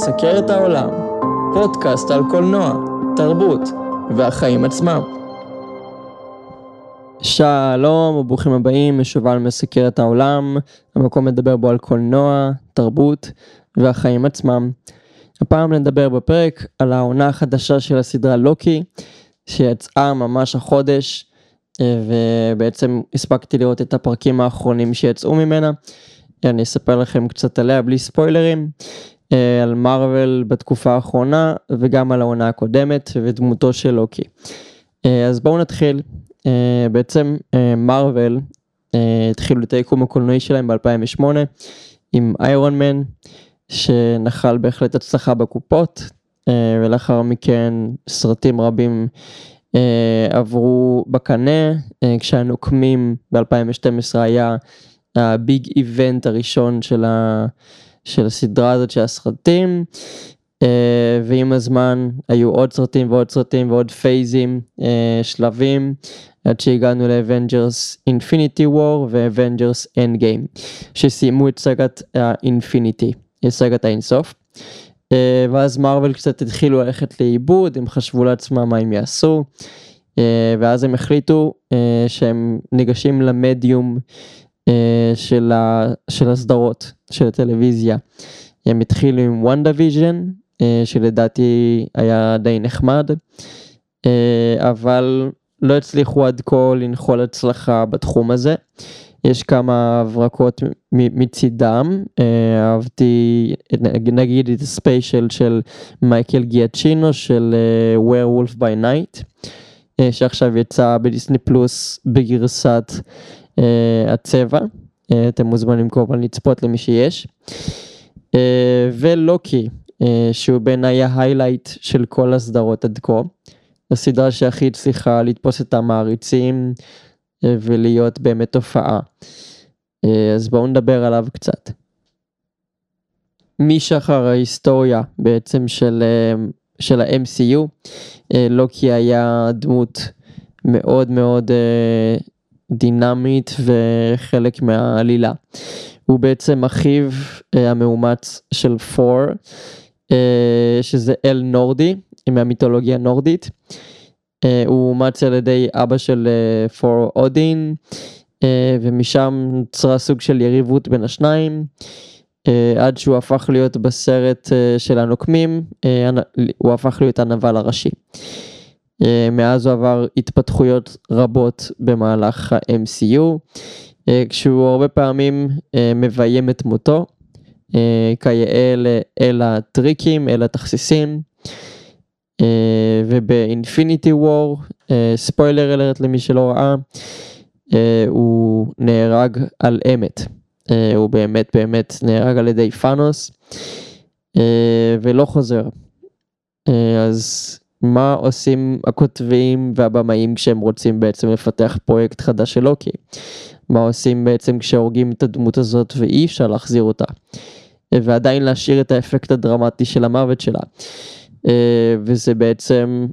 שובל מסקר את העולם, פודקאסט על קולנוע, תרבות והחיים עצמם. שלום וברוכים הבאים לשובל מסקר את העולם, המקום לדבר בו על קולנוע, תרבות והחיים עצמם. הפעם נדבר בפרק על העונה החדשה של הסדרה לוקי, שיצאה ממש החודש, ובעצם הספקתי לראות את הפרקים האחרונים שיצאו ממנה. אני אספר לכם קצת עליה בלי ספוילרים, על מארוול בתקופה האחרונה וגם על העונה הקודמת ודמותו של לוקי. אה, אז בואו נתחיל. אה, בעצם מארוול התחילו את היקום הקולנועי שלהם ב-2008 עם איירון מן שנחל בהחלט הצלחה בקופות ולאחר מכן סרטים רבים עברו בקנה כשהנוקמים ב-2012 היה ה big event הראשון של, ה, של הסדרה הזאת של הסרטים. אה, ועם הזמן היו עוד סרטים ועוד סרטים ועוד פייזים, אה, שלבים, עד שהגענו ל Avengers Infinity War ו Avengers Endgame, שסיימו את סגת ה Infinity, את סגת האינסוף. אה, ואז מארוול קצת התחילו ללכת לאיבוד, הם חשבו לעצמם מה הם יעשו, אה, ואז הם החליטו אה, שהם ניגשים למדיום אה, של, ה, של הסדרות של הטלוויזיה. הם התחילו עם WandaVision, אה, שלדעתי היה די נחמד, אה, אבל לא הצליחו עד כה לנחול הצלחה בתחום הזה. יש כמה הברקות מצידם, אהבתי נגיד את ה special של מייקל גיאצ'ינו של Werewolf by Night, שעכשיו יצא בדיסני פלוס בגרסת הצבע, uh, אתם מוזמנים כמובן לצפות למי שיש. Uh, ולוקי, שהוא בעיניי ההיילייט של כל הסדרות עד כה. הסדרה שהכי הצליחה לתפוס את המעריצים ולהיות באמת תופעה. אז בואו נדבר עליו קצת. משחר ההיסטוריה בעצם של, של ה-MCU, לוקי היה דמות מאוד מאוד דינמית וחלק מהעלילה. הוא בעצם אחיו אה, המאומץ של פור, אה, שזה אל נורדי, מהמיתולוגיה הנורדית. אה, הוא אומץ על ידי אבא של פור אודין, אה, ומשם נוצרה סוג של יריבות בין השניים. Uh, עד שהוא הפך להיות בסרט uh, של הנוקמים, uh, הוא הפך להיות הנבל הראשי. אה, מאז הוא עבר התפתחויות רבות במהלך ה-MCU, אה, כשהוא הרבה פעמים אה, מביים את מותו, כיאה אל הטריקים, אל התכסיסים. ובאינפיניטי וור, ספוילר אלרט למי שלא ראה, הוא נהרג על אמת. הוא באמת באמת נהרג על ידי פאנוס ולא חוזר. אז מה עושים הכותבים והבמאים כשהם רוצים בעצם לפתח פרויקט חדש של לוקי? מה עושים בעצם כשהורגים את הדמות הזאת ואי אפשר להחזיר אותה? ועדיין להשאיר את האפקט הדרמטי של המוות שלה. אה, וזה בעצם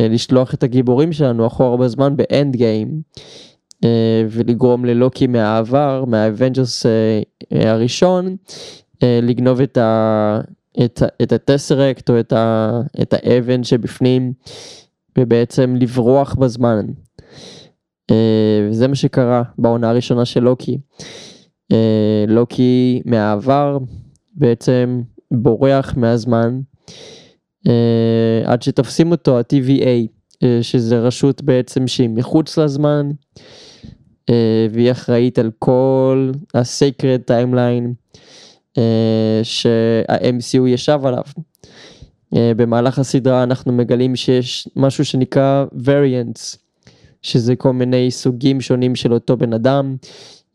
אה, לשלוח את הגיבורים שלנו אחורה בזמן ב Endgame. אה, ולגרום ללוקי מהעבר, מה Avengers הראשון, לגנוב את ה... את, את ה Tesseract או את, ה, את האבן שבפנים ובעצם לברוח בזמן. אה, וזה מה שקרה בעונה הראשונה של לוקי. אה, לוקי מהעבר בעצם בורח מהזמן אה, עד שתופסים אותו ה-TVA שזה רשות בעצם שהיא מחוץ לזמן והיא אחראית על כל ה-sacred timeline שה-MCU ישב עליו. אה, במהלך הסדרה אנחנו מגלים שיש משהו שנקרא variants, שזה כל מיני סוגים שונים של אותו בן אדם,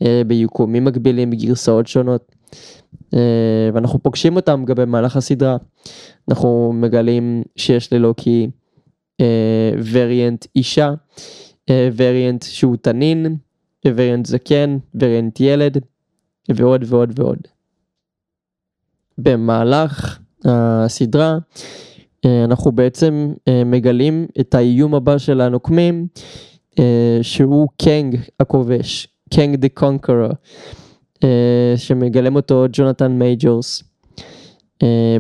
אה, ביקומים מקבילים, בגרסאות שונות. ואנחנו פוגשים אותם גם במהלך הסדרה. אנחנו מגלים שיש ללוקי variant אישה, variant שהוא תנין, variant זקן, variant ילד, ועוד ועוד ועוד. במהלך הסדרה אה, אנחנו בעצם אה, מגלים את האיום הבא של הנוקמים אה, שהוא קנג הכובש, Kang the Conqueror, שמגלם אותו ג'ונתן מייג'ורס.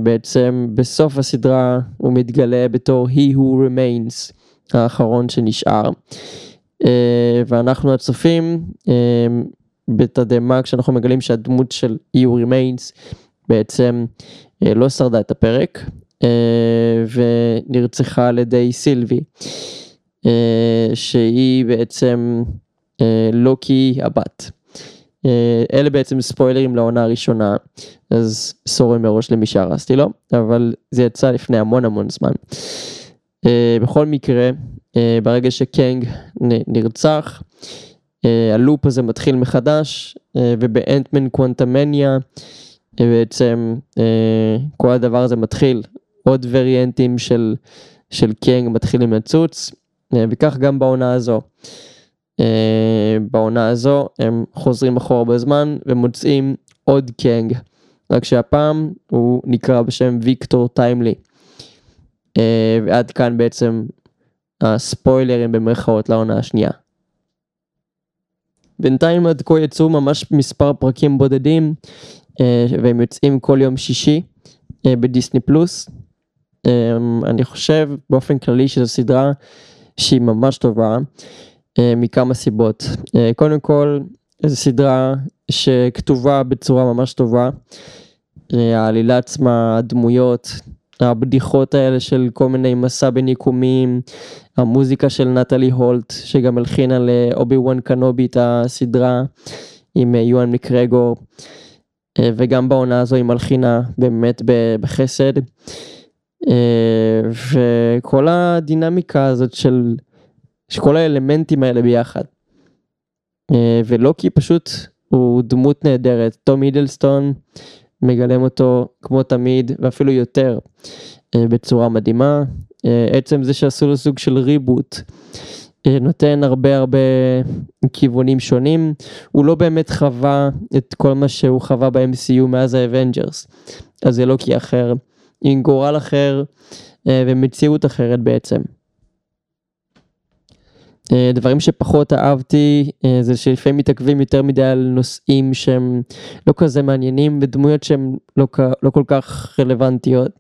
בעצם בסוף הסדרה הוא מתגלה בתור He Who Remains, האחרון שנשאר. ואנחנו הצופים בתדהמה כשאנחנו מגלים שהדמות של He Who Remains בעצם לא שרדה את הפרק ונרצחה על ידי סילבי, שהיא בעצם לוקי הבת. אה, אלה בעצם ספוילרים לעונה הראשונה, אז סורי מראש למי שהרסתי לו, אבל זה יצא לפני המון המון זמן. אה, בכל מקרה, אה, ברגע שקנג נרצח, הלופ הזה מתחיל מחדש, ובאנטמן קוונטמניה, בעצם כל הדבר הזה מתחיל, עוד וריאנטים של, של קנג מתחילים לצוץ, וכך גם בעונה הזו. אה, בעונה הזו הם חוזרים אחורה בזמן ומוצאים עוד קנג, רק שהפעם הוא נקרא בשם ויקטור טיימלי. אה, ועד כאן בעצם הספוילרים במרכאות לעונה השנייה. בינתיים עד כה יצאו ממש מספר פרקים בודדים אה, והם יוצאים כל יום שישי בדיסני פלוס. אני חושב באופן כללי שזו סדרה שהיא ממש טובה. אה, מכמה סיבות. אה, קודם כל, זו סדרה שכתובה בצורה ממש טובה. אה, העלילה עצמה, הדמויות, הבדיחות האלה של כל מיני מסע בין יקומים, המוזיקה של נטלי הולט, שגם הלחינה לאובי וואן קנובי את הסדרה עם יואן מקרגור, וגם בעונה הזו היא מלחינה באמת בחסד. וכל הדינמיקה הזאת של שכל האלמנטים האלה ביחד. אה, ולוקי פשוט הוא דמות נהדרת, תום הידלסטון מגלם אותו כמו תמיד ואפילו יותר אה, בצורה מדהימה. אה, עצם זה שעשו לו סוג של reboot נותן הרבה הרבה כיוונים שונים. הוא לא באמת חווה את כל מה שהוא חווה ב-MCU מאז ה Avengers. אז זה לוקי אחר, עם גורל אחר ומציאות אחרת בעצם. אה, דברים שפחות אהבתי אה, זה שלפעמים מתעכבים יותר מדי על נושאים שהם לא כזה מעניינים ודמויות שהן לא, לא כל כך רלוונטיות.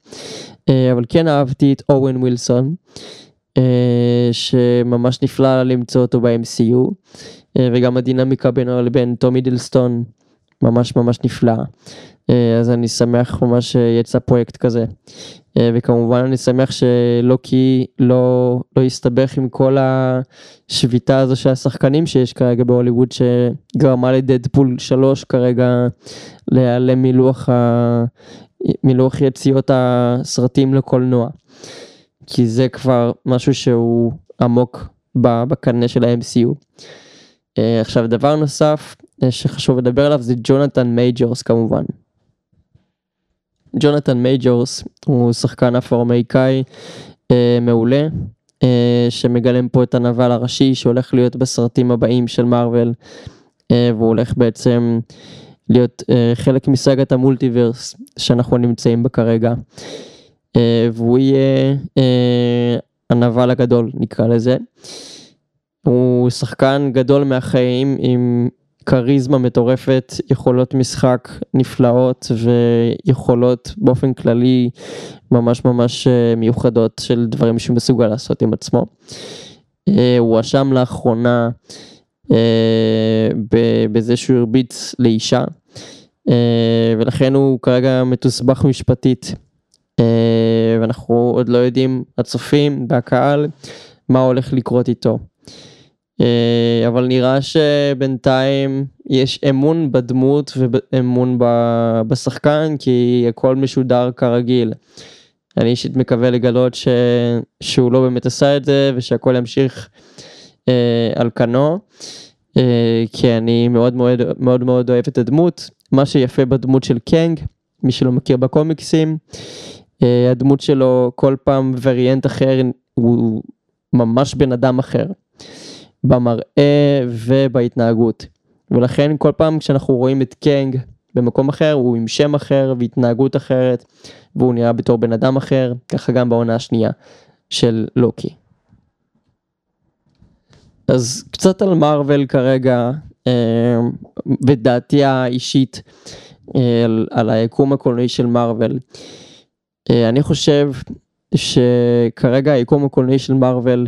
אה, אבל כן אהבתי את אוון ווילסון, שממש נפלא למצוא אותו ב-MCU, וגם הדינמיקה בינו לבין טום הידלסטון ממש ממש נפלאה. אז אני שמח ממש שיצא פרויקט כזה. אה, וכמובן אני שמח שלוקי לא, לא יסתבך עם כל השביתה הזו של השחקנים שיש כרגע בהוליווד שגרמה לדדפול 3 כרגע להיעלם מלוח, ה... מלוח יציאות הסרטים לקולנוע. כי זה כבר משהו שהוא עמוק בקאנון של ה-MCU. אה, עכשיו דבר נוסף אה, שחשוב לדבר עליו זה ג'ונתן מייג'ורס כמובן. ג'ונתן מייג'ורס הוא שחקן אפרו-אמריקאי אה, מעולה, אה, שמגלם פה את הנבל הראשי שהולך להיות בסרטים הבאים של מארוול, אה, והוא הולך בעצם להיות אה, חלק מסגת המולטיברס שאנחנו נמצאים בה כרגע. אה, והוא יהיה אה, הנבל הגדול נקרא לזה. הוא שחקן גדול מהחיים עם כריזמה מטורפת, יכולות משחק נפלאות ויכולות באופן כללי ממש ממש אה, מיוחדות של דברים שהוא מסוגל לעשות עם עצמו. אה, הוא הואשם לאחרונה אה, בזה שהוא הרביץ לאישה ולכן הוא כרגע מתוסבך משפטית ואנחנו עוד לא יודעים, הצופים והקהל, מה הולך לקרות איתו. אה, אבל נראה שבינתיים יש אמון בדמות ואמון בשחקן כי הכל משודר כרגיל. אני אישית מקווה לגלות ש... שהוא לא באמת עשה את זה ושהכל ימשיך אה, על כנו. אה, כי אני מאוד מאוד מאוד מאוד אוהב את הדמות. מה שיפה בדמות של קנג, מי שלא מכיר בקומיקסים, הדמות שלו כל פעם וריאנט אחר הוא ממש בן אדם אחר. במראה ובהתנהגות. ולכן כל פעם כשאנחנו רואים את קנג במקום אחר, הוא עם שם אחר והתנהגות אחרת, והוא נראה בתור בן אדם אחר, ככה גם בעונה השנייה של לוקי. אז קצת על מארוול כרגע, ודעתי אה, האישית, על, על היקום הקולנועי של מארוול. אני חושב שכרגע היקום הקולנועי של מארוול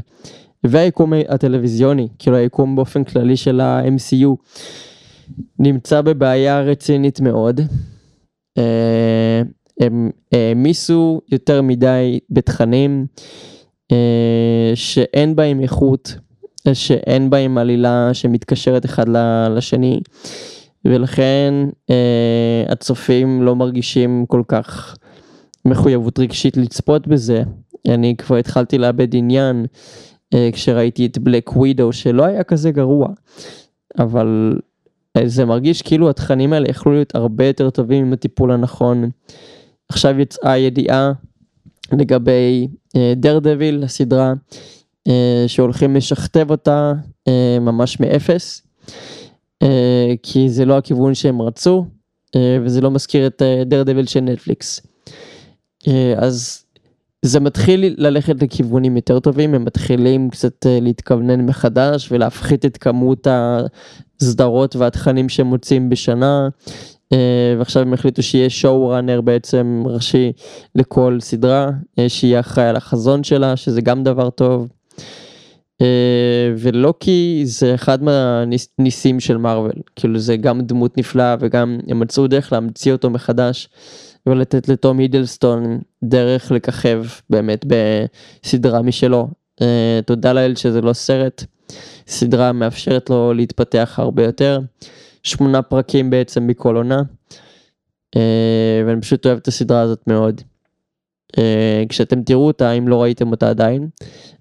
והיקום הטלוויזיוני, כאילו היקום באופן כללי של ה-MCU, נמצא בבעיה רצינית מאוד. אה, הם העמיסו יותר מדי בתכנים אה, שאין בהם איכות, שאין בהם עלילה שמתקשרת אחד לשני, ולכן אה, הצופים לא מרגישים כל כך מחויבות רגשית לצפות בזה. אני כבר התחלתי לאבד עניין כשראיתי את בלק ווידו שלא היה כזה גרוע, אבל זה מרגיש כאילו התכנים האלה יכלו להיות הרבה יותר טובים עם הטיפול הנכון. עכשיו יצאה ידיעה לגבי דר uh, דביל הסדרה uh, שהולכים לשכתב אותה uh, ממש מאפס uh, כי זה לא הכיוון שהם רצו uh, וזה לא מזכיר את דר דביל של נטפליקס. Uh, אז זה מתחיל ללכת לכיוונים יותר טובים, הם מתחילים קצת להתכוונן מחדש ולהפחית את כמות הסדרות והתכנים שהם מוצאים בשנה, אה, ועכשיו הם החליטו שיהיה שואו ראנר בעצם ראשי לכל סדרה, אה, שיהיה אחראי על החזון שלה, שזה גם דבר טוב. אה, ולוקי זה אחד מהניסים של מארוול, כאילו זה גם דמות נפלאה וגם הם מצאו דרך להמציא אותו מחדש ולתת לתום הידלסטון דרך לככב באמת בסדרה משלו. תודה לאל שזה לא סרט. סדרה מאפשרת לו להתפתח הרבה יותר. שמונה פרקים בעצם מכל עונה. אה, ואני פשוט אוהב את הסדרה הזאת מאוד. אה, כשאתם תראו אותה, אם לא ראיתם אותה עדיין,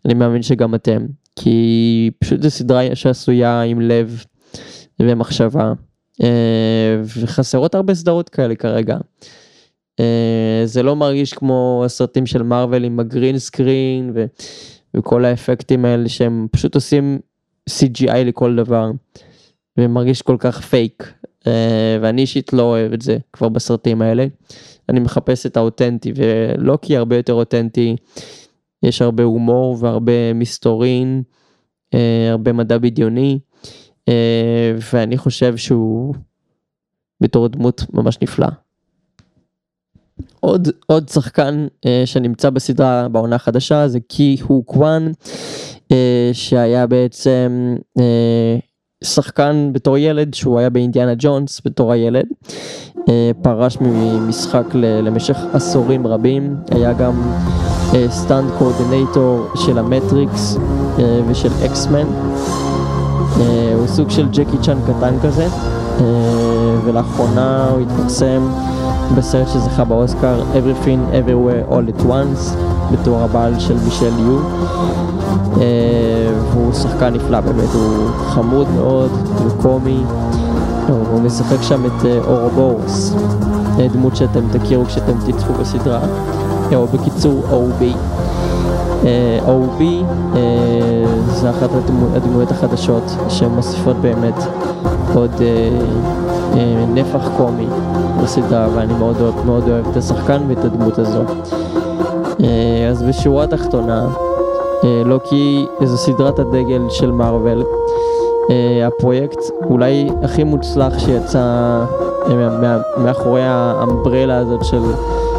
אני מאמין שגם אתם. כי פשוט זו סדרה שעשויה עם לב ומחשבה. אה, וחסרות הרבה סדרות כאלה כרגע. זה לא מרגיש כמו הסרטים של מארוול עם הגרין סקרין ו... וכל האפקטים האלה שהם פשוט עושים CGI לכל דבר. ומרגיש כל כך פייק. אה, ואני אישית לא אוהב את זה כבר בסרטים האלה. אני מחפש את האותנטי ולא כי הרבה יותר אותנטי. יש הרבה הומור והרבה מסתורין, אה, הרבה מדע בדיוני, אה, ואני חושב שהוא בתור דמות ממש נפלא. עוד, עוד שחקן שנמצא בסדרה בעונה החדשה זה קי הו קוואן, אה, שהיה בעצם אה, שחקן בתור ילד שהוא היה באינדיאנה ג'ונס בתור הילד. אה, פרש ממשחק למשך עשורים רבים, היה גם stunt coordinator של המטריקס ושל X-Men. הוא סוג של ג'קי צ'אן קטן כזה, ולאחרונה הוא התפרסם בסרט שזכה באוסקר Everything Everywhere All at Once בתור הבעל של מישל יו. אה, והוא שחקן נפלא באמת, הוא חמוד מאוד, הוא קומי, הוא משחק שם את אה, אורובורוס, אה, דמות שאתם תכירו כשאתם תצפו בסדרה, או בקיצור OB. OB זה אחת הדמויות החדשות שמוסיפות באמת עוד נפח קומי בסדרה ואני מאוד, מאוד אוהב את השחקן ואת הדמות הזו. אז בשורה התחתונה אה, לא כי איזו סדרת הדגל של מארוול. אה, הפרויקט אולי הכי מוצלח שיצא אה, מאחורי האמברלה הזאת של,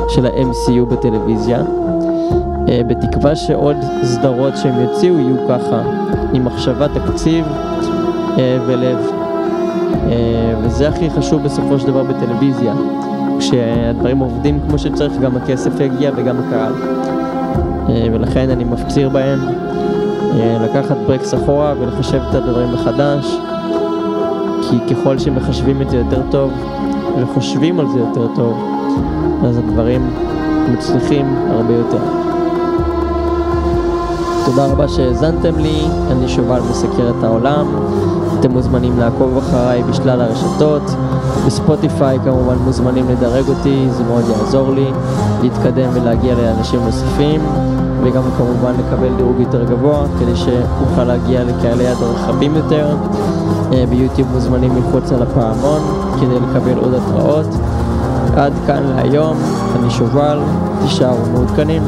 של ה-MCU בטלוויזיה. בתקווה שעוד סדרות שהם יוציאו יהיו ככה, עם מחשבה, תקציב ולב. וזה הכי חשוב בסופו של דבר בטלוויזיה. כשהדברים עובדים כמו שצריך, גם הכסף יגיע וגם הקהל. אה, ולכן אני מפציר בהם אה, לקחת ברקס אחורה ולחשב את הדברים מחדש, כי ככל שמחשבים את זה יותר טוב וחושבים על זה יותר טוב, אז הדברים מצליחים הרבה יותר. תודה רבה שהאזנתם לי, אני שובל מסקר את העולם. אתם מוזמנים לעקוב אחריי בשלל הרשתות. בספוטיפיי כמובן מוזמנים לדרג אותי, זה מאוד יעזור לי להתקדם ולהגיע לאנשים נוספים, וגם כמובן לקבל דירוג יותר גבוה, כדי שאוכל להגיע לקהלי יד רחבים יותר. אה, ביוטיוב מוזמנים ללחוץ על הפעמון כדי לקבל עוד התראות. עד כאן להיום, אני שובל, תישארו מעודכנים.